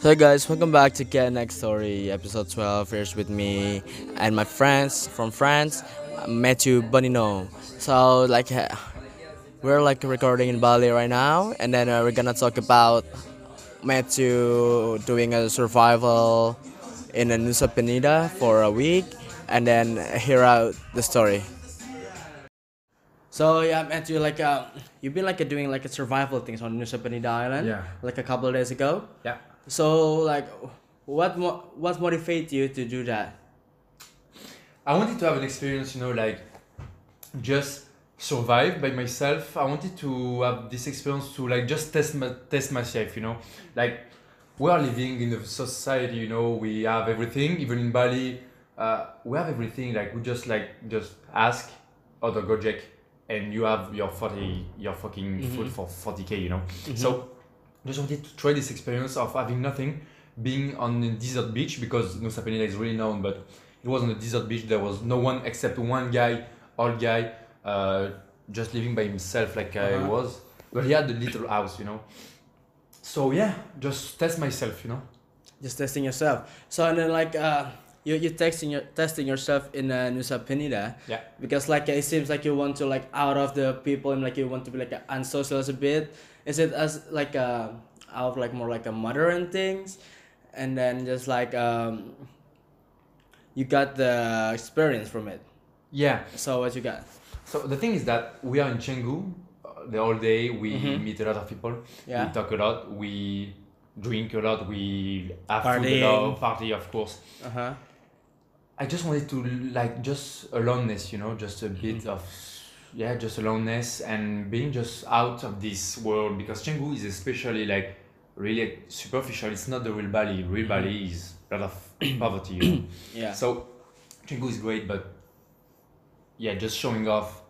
So guys, welcome back to Get Next Story, episode 12. Here's with me and my friends from France, Matthew Bonino. So like, uh, we're like recording in Bali right now, and then uh, we're gonna talk about Matthew doing a survival in a Nusa Penida for a week, and then hear out the story. So yeah, Matthew, like uh, you've been like doing like a survival things on Nusa Penida Island, Yeah. like a couple of days ago. Yeah. So like, what mo- what motivates you to do that? I wanted to have an experience, you know, like just survive by myself. I wanted to have this experience to like just test my, test myself, you know. Like we are living in a society, you know, we have everything. Even in Bali, uh, we have everything. Like we just like just ask other Gojek and you have your 40 your fucking food for 40k, you know. So just wanted to try this experience of having nothing, being on a desert beach because Nusa Penida is really known, but it was on a desert beach. There was no one except one guy, old guy, uh, just living by himself like I Uh-huh. was. But he had a little house, you know. So yeah, just test myself, you know. Just testing yourself. So and then like uh, you you testing your testing yourself in uh, Nusa Penida. Yeah. Because like it seems like you want to like out of the people and like you want to be like a unsocial a bit. Is it as like uh, out of like more like a modern things, and then just like um, you got the experience from it. Yeah. So what you got? So the thing is that we are in Canggu uh, the whole day. We Mhm. meet a lot of people. Yeah. We talk a lot. We drink a lot. We have food Partying. a lot. Party, of course. Uh huh. I just wanted to like just aloneness, you know, just a bit of yeah, just aloneness and being just out of this world because Canggu is especially like really superficial. It's not the real Bali. Real Bali is a lot of poverty. You know? Yeah. So Canggu is great, but yeah, just showing off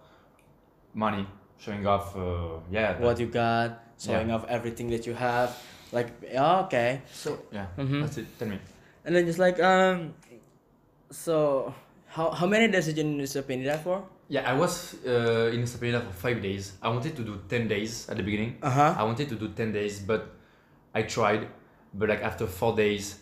money, showing off uh, yeah. that- what you got, showing Yeah. off everything that you have. Like okay. So yeah, Mhm. that's it. Tell me. And then just like um, so how how many days did you the Penida for? Yeah, I was uh, in Sapena for five days. I wanted to do ten days at the beginning. Uh huh. I wanted to do 10 days, but I tried. But like after four days,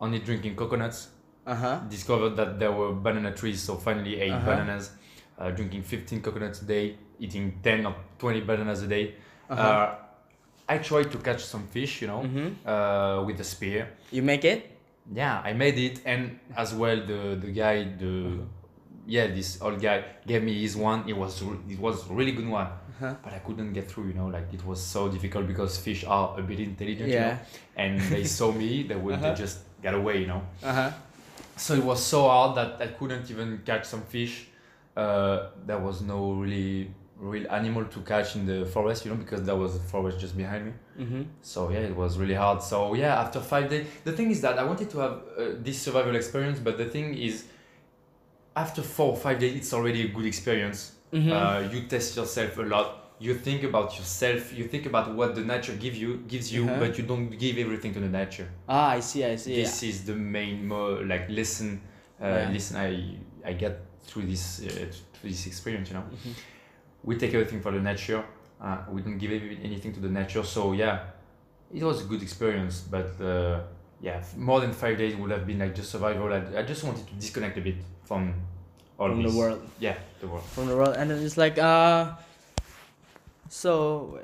only drinking coconuts, Uh huh. discovered that there were banana trees. So finally ate Uh-huh. bananas, uh, drinking 15 coconuts a day, eating 10 or 20 bananas a day. Uh-huh. uh I tried to catch some fish, you know, Mhm. uh, with a spear. You make it? Yeah, I made it, and as well the the guy, the yeah, this old guy gave me his one. It was it was really good one, Uh-huh. but I couldn't get through. You know, like it was so difficult because fish are a bit intelligent. You know? and they saw me. They would Uh-huh. they just get away. You know, Uh huh. so it was so hard that I couldn't even catch some fish. Uh, there was no really real animal to catch in the forest. You know, because there was a forest just behind me. Mhm. So yeah, it was really hard. So yeah, after five days, the thing is that I wanted to have uh, this survival experience, but the thing is, after four or five days, it's already a good experience. Mhm. Uh, you test yourself a lot. You think about yourself. You think about what the nature give you gives you, Uh-huh. but you don't give everything to the nature. Ah, I see. I see. This is the main mo- like listen, Uh, Yeah. Listen, I I get through this uh, through this experience. You know, Mhm. We take everything for the nature. Uh, we don't give anything to the nature. So yeah, it was a good experience. But uh, yeah, more than five days would have been like just survival. I, I just wanted to disconnect a bit from all From the this. world. Yeah, the world. From the world, and then it's like uh, so.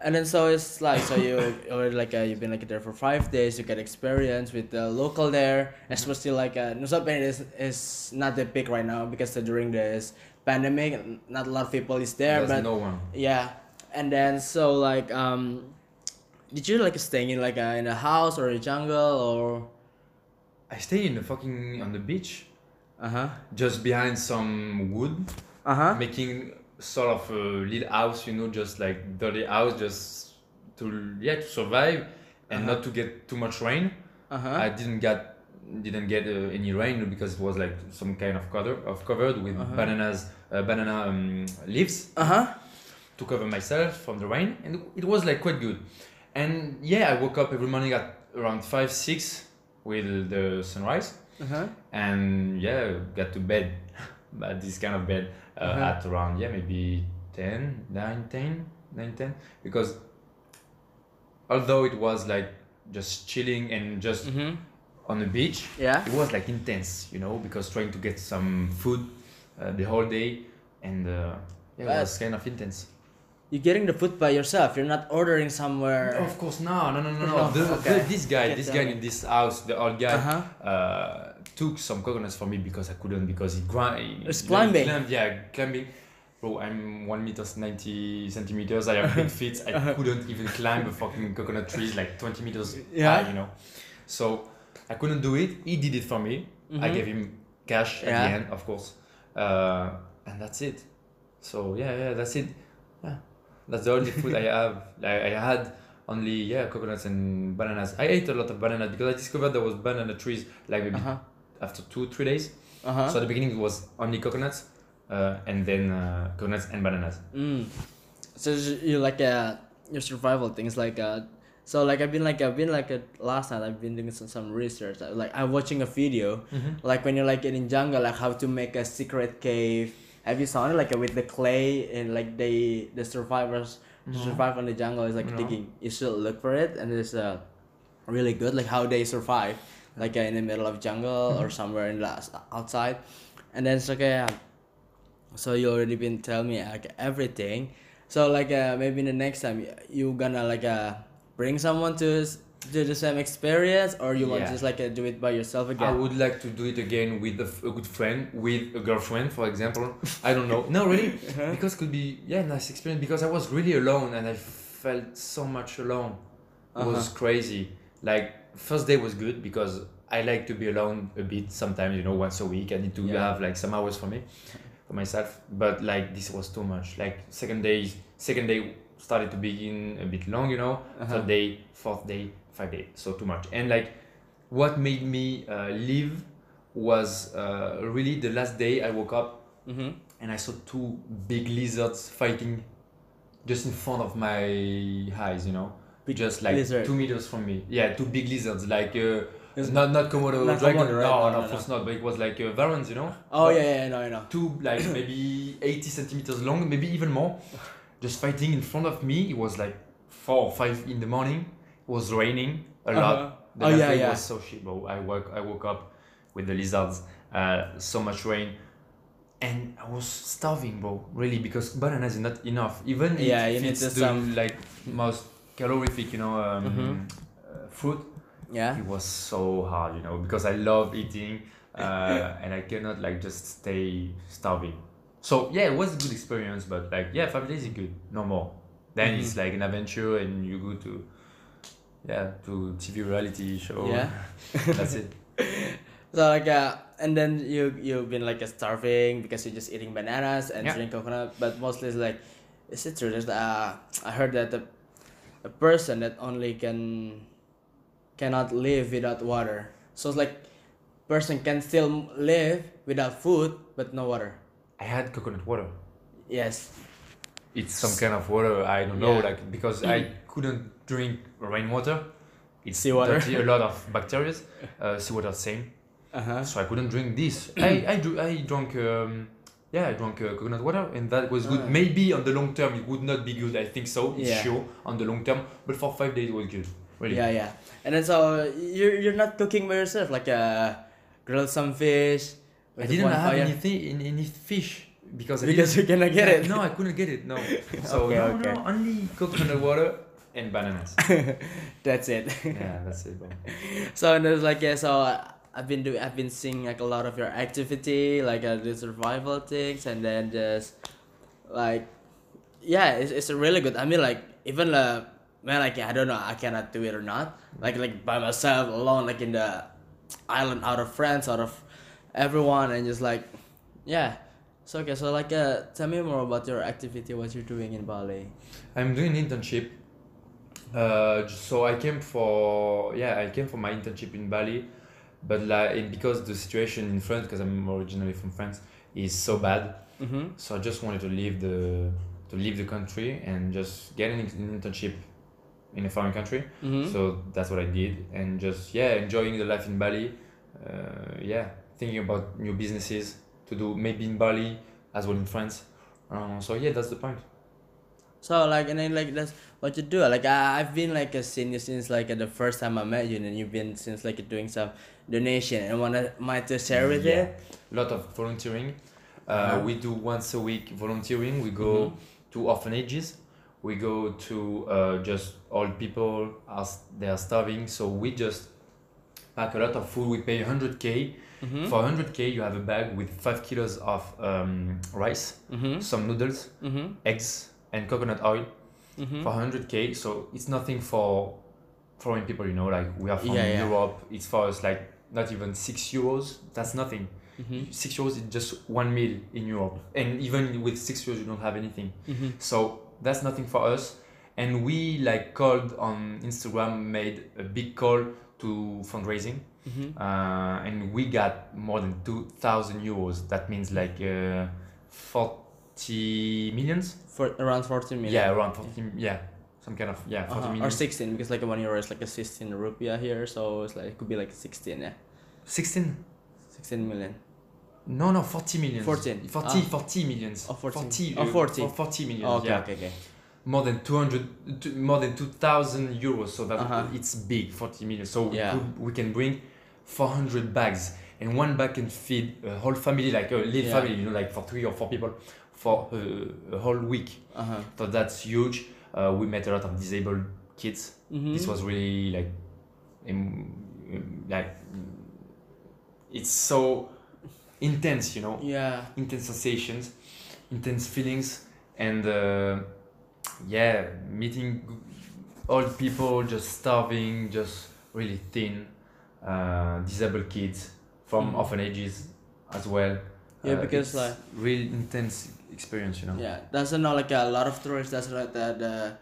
And then so it's like so you already like uh, you've been like there for five days. You get experience with the local there, especially like uh, Nusa Penida is, is not that big right now because during this pandemic, not a lot of people is there. There's but no one. Yeah, and then so like um, did you like staying in like uh, in a house or a jungle or? I stay in the fucking on the beach, Uh huh. just behind some wood, Uh huh. making sort of a little house. You know, just like dirty house, just to yeah to survive and Uh-huh. not to get too much rain. Uh huh. I didn't get didn't get uh, any rain because it was like some kind of cover of covered with Uh-huh. bananas uh, banana um, leaves Uh huh. to cover myself from the rain and it was like quite good and yeah I woke up every morning at around five six with the sunrise Uh huh. and yeah got to bed but this kind of bed uh, Uh-huh. at around yeah maybe 10 9 10 9 10 because although it was like just chilling and just Mm-hmm. On the beach, Yeah. it was like intense, you know, because trying to get some food uh, the whole day and uh, yeah, it was kind of intense. You're getting the food by yourself. You're not ordering somewhere. Of course, no, no, no, no, No, no. The, okay. the, this guy, this guy in this house, the old guy, Uh-huh. uh, took some coconuts for me because I couldn't because he grind. It's climbing. Climbed, yeah, climbing. Bro, I'm one meters ninety centimeters. I have big feet. I couldn't even climb a fucking coconut trees like twenty meters Yeah. high, you know. So I couldn't do it. He did it for me. I Mhm. gave him cash at Yeah. the end, of course, uh, and that's it. So yeah, yeah, that's it. Yeah, that's the only food I have. Like I had only yeah coconuts and bananas. I ate a lot of bananas because I discovered there was banana trees like maybe Uh-huh. after two three days. Uh-huh. So at the beginning it was only coconuts, uh, and then uh, coconuts and bananas. Mm. So you like uh your survival things like uh so like I've been like I've been like a, last night I've been doing some, some research. Like I'm watching a video. Like when you're like in jungle like how to make a secret cave. Have you seen it? Like with the clay and like they the survivors to survive on the jungle is like No. digging. You should look for it and it's uh really good like how they survive. Like uh, in the middle of jungle or somewhere in the outside. And then it's like uh, so you already been tell me like everything. So like uh, maybe the next time you gonna like uh bring someone to do the same experience or you want to Yeah. just like uh, do it by yourself again? I would like to do it again with a, f- a good friend, with a girlfriend, for example. I don't know. No, really, Uh-huh. because it could be yeah nice experience. Because I was really alone and I felt so much alone. It was Uh-huh. crazy. Like first day was good because I like to be alone a bit sometimes. You know, once a week I need to Yeah. have like some hours for me, for myself. But like this was too much. Like second day, second day started to begin a bit long. You know, Uh-huh. third day, fourth day, five day. So too much. And like what made me uh, leave was uh, really the last day I woke up mm-hmm. and I saw two big lizards fighting just in front of my eyes, you know, Big just like lizard. two meters from me. Yeah, two big lizards, like uh, not not Komodo not dragon. Komodo, right? No, No, no, no, of course not. But it was like uh, varans, you know. oh But yeah yeah know I know Two like maybe eighty centimeters long, maybe even more, just fighting in front of me. It was like four or five in the morning. It was raining a Uh-huh. lot. The Oh, yeah, yeah. was so shit, bro. I woke I woke up with the lizards. Uh, so much rain, and I was starving, bro. Really, because bananas is not enough. Even Yeah, need it's the some- like most calorific, you know, um, Mhm. uh, fruit. yeah It was so hard, you know, because I love eating, uh, and I cannot like just stay starving. So yeah, it was a good experience, but like yeah, five days is good, no more. Then Mm-hmm. it's like an adventure, and you go to yeah to TV reality show. Yeah. that's it. so like uh and then you you've been like uh, starving because you're just eating bananas and Yeah. drink coconut but mostly it's like is it true that uh I heard that the a person that only can cannot live without water so it's like person can still live without food but no water I had coconut water. yes It's some kind of water. I don't know, Yeah. like because I couldn't drink rainwater. It's Seawater. dirty, a lot of bacteria. Uh, seawater same. uh-huh so I couldn't drink this. I I, dr- I drank um, yeah I drank uh, coconut water and that was good. Ah. Maybe on the long term it would not be good. I think so. It's Yeah. sure on the long term, but for five days it was good. Really. yeah yeah and then so you're, you're not cooking by yourself like uh grill some fish I didn't have anything in any fish because I because you cannot get it No, I couldn't get it. No. So Okay, no, okay. no, only coconut water and bananas. that's it yeah, that's it. So and there's like yeah so uh, i've been doing i've been seeing like a lot of your activity like uh, the survival things and then just like yeah it's, it's really good i mean like even uh man like i don't know i cannot do it or not like like by myself alone like in the island out of friends out of everyone and just like yeah so okay so like uh tell me more about your activity what you're doing in bali I'm doing internship. Uh, so I came for yeah I came for my internship in Bali, but like because the situation in France because I'm originally from France is so bad, mm-hmm. so I just wanted to leave the to leave the country and just get an, internship in a foreign country. Mm-hmm. So that's what I did and just yeah enjoying the life in Bali, yeah thinking about new businesses to do maybe in Bali as well in France. Uh, so yeah that's the point. So like and then like that's what you do. Like I, I've been like a senior since like the first time I met you, and you've been since like doing some donation. And wanna might to share with Yeah. A lot of volunteering. Uh, Uh-huh. We do once a week volunteering. We go Mhm. to orphanages. We go to uh, just old people as they are starving. So we just pack a lot of food. We pay 100k. Mm-hmm. For 100k, you have a bag with five kilos of um, rice, mm-hmm. some noodles, Mm-hmm. eggs, and coconut oil. Mm-hmm. For 100k, so it's nothing for foreign people. You know, like we are from Yeah, yeah. Europe. It's for us like not even six euros. That's nothing. Mm-hmm. six euros is just one meal in Europe, and even with six euros you don't have anything. Mm-hmm. So that's nothing for us. And we like called on Instagram, made a big call to fundraising, Mm-hmm. uh, and we got more than two thousand euros. That means like uh, forty millions. For around fourteen million. Yeah, around forty. Yeah, some kind of yeah, 40 Uh-huh. million. Or sixteen because like one euro is like a sixteen rupiah here, so it's like it could be like sixteen. Yeah, Sixteen. sixteen million. No, no, 40 millions. 14. 40, Ah. 40 millions. Oh, 14. 40, Oh, uh, 40. for 40 millions. Oh, okay, yeah. okay, okay. More than 200 t- more than 2000 euros so that Uh-huh. it's big 40 million so Yeah. we, could, we can bring 400 bags and one bag can feed a whole family like a little Yeah. family you know like for three or four people for a, a whole week Uh huh. so that's huge uh, we met a lot of disabled kids Mm-hmm. this was really like um, like it's so intense you know Yeah. intense sensations, intense feelings, and uh, yeah, meeting old people just starving, just really thin, uh, disabled kids from Mhm. orphanages as well. Yeah, Uh, because, like- real intense experience, you know. Yeah, that's not like a lot of tourists. That's like the, the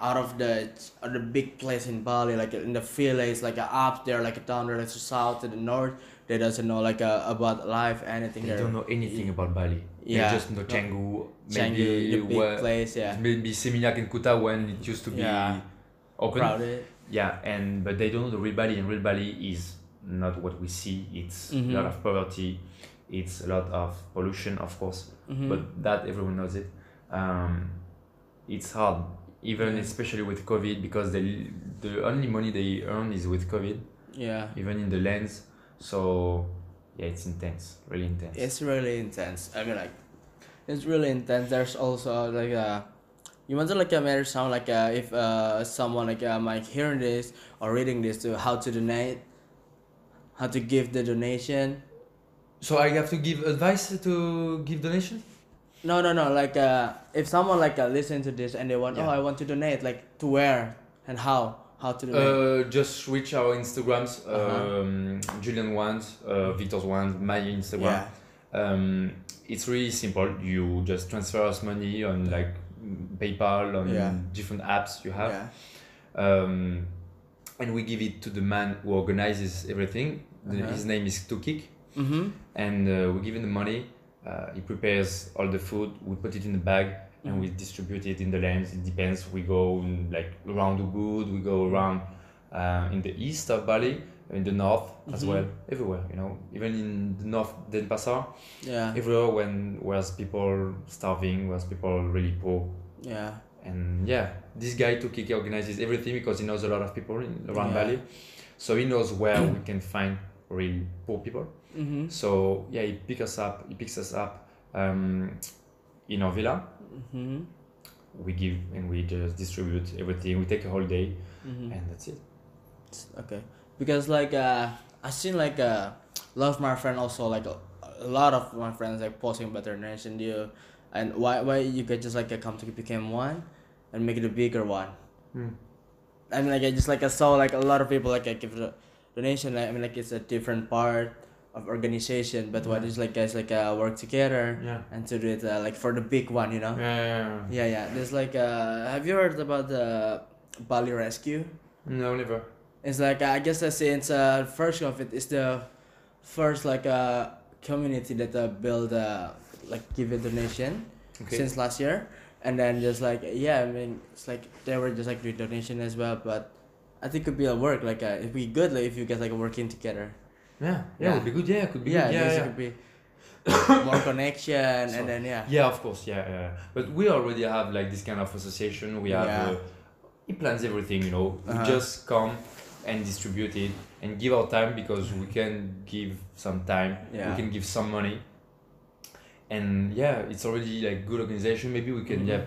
out of the the big place in Bali, like in the village, like up there, like down there, like south to the north. They doesn't know like uh, about life, anything. They don't know anything about Bali. Yeah. They just know No. Canggu, Canggu, maybe the big place, yeah. maybe Seminyak and Kuta when it used to be Yeah. open. Crowded. Yeah, and but they don't know the real Bali, and real Bali is not what we see. It's Mhm. a lot of poverty, it's a lot of pollution, of course, Mhm. but that everyone knows it. Um, it's hard, even especially with COVID, because the the only money they earn is with COVID, yeah, even in the lands. So yeah, it's intense, really intense. it's really intense. I mean, like, it's really intense. There's also like uh you want to like uh, matter sound like uh, if uh someone like um like hearing this or reading this to how to donate, how to give the donation. So I have to give advice to give donation. No, no, no. Like, uh, if someone like uh, listen to this and they want, Yeah. oh, I want to donate. Like, to where and how? How to donate? Uh, just reach our Instagrams, Uh-huh. um, Julian ones, uh, Victor's ones, my Instagram. yeah. Um, it's really simple. You just transfer us money on like PayPal on Yeah. different apps you have, Yeah. um, and we give it to the man who organizes everything. Uh-huh. His name is Tukik, Mm-hmm. and uh, we give him the money. Uh, he prepares all the food. We put it in the bag and we distribute it in the lands. It depends. We go in, like around Ubud. We go around uh, in the east of Bali, in the north as Mhm. well, everywhere. You know, even in the north Denpasar Yeah. everywhere when where's people starving, where's people really poor. Yeah. And yeah, this guy Tukiki organizes everything because he knows a lot of people in, around Yeah. Bali. So he knows where we can find really poor people. Mm-hmm. So yeah, he picks us up. He picks us up um, in our villa. Mm-hmm. We give and we just distribute everything. We take a whole day, Mm-hmm. and that's it. Okay. Because like uh, I seen like uh, a lot of my friend also like a, a lot of my friends like posting about their donation deal, and why why you could just like uh, come to become one, and make it a bigger one. I mean, like I just like I saw like a lot of people like I give the donation. Like, I mean, like it's a different part of organization, but Yeah. just like guys like uh, work together Yeah. and to do it uh, like for the big one, you know? Yeah. Yeah, yeah. There's like uh, have you heard about the Bali Rescue? No, never. It's like I guess that since uh, first of it is the first like uh, community that uh, build uh, like give a donation Okay. since last year, and then just like yeah, I mean it's like they were just like doing donation as well, but I think it could be a work like uh, it'd be good like if you guys like working together. Yeah. Yeah. Yeah. Would be good. Yeah. Could be Yeah, good. yeah, Yeah. could be more connection So- and then yeah. Yeah, of course. Yeah, yeah. But we already have like this kind of association. We have Yeah. uh, he plans everything. You know, Uh-huh. we just come and distribute it and give our time because we can give some time. Yeah. We can give some money. And yeah, it's already like good organization. Maybe we can Mhm. yeah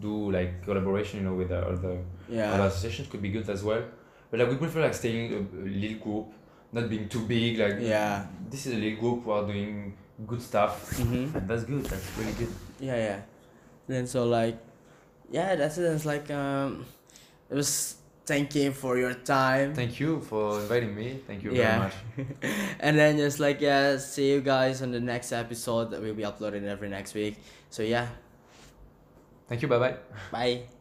do like collaboration. You know, with the other Yeah. other associations could be good as well. But like we prefer like staying a, a little group, not being too big. Like Yeah. this is a little group who are doing good stuff, Mm-hmm. and that's good. That's really good. Yeah, yeah. Then so like, yeah, that's it. It's like um, it was thank you for your time. Thank you for inviting me. Thank you Yeah. very much. and then just like yeah, see you guys on the next episode that will be uploaded every next week. So yeah, Thank you. Bye bye. bye.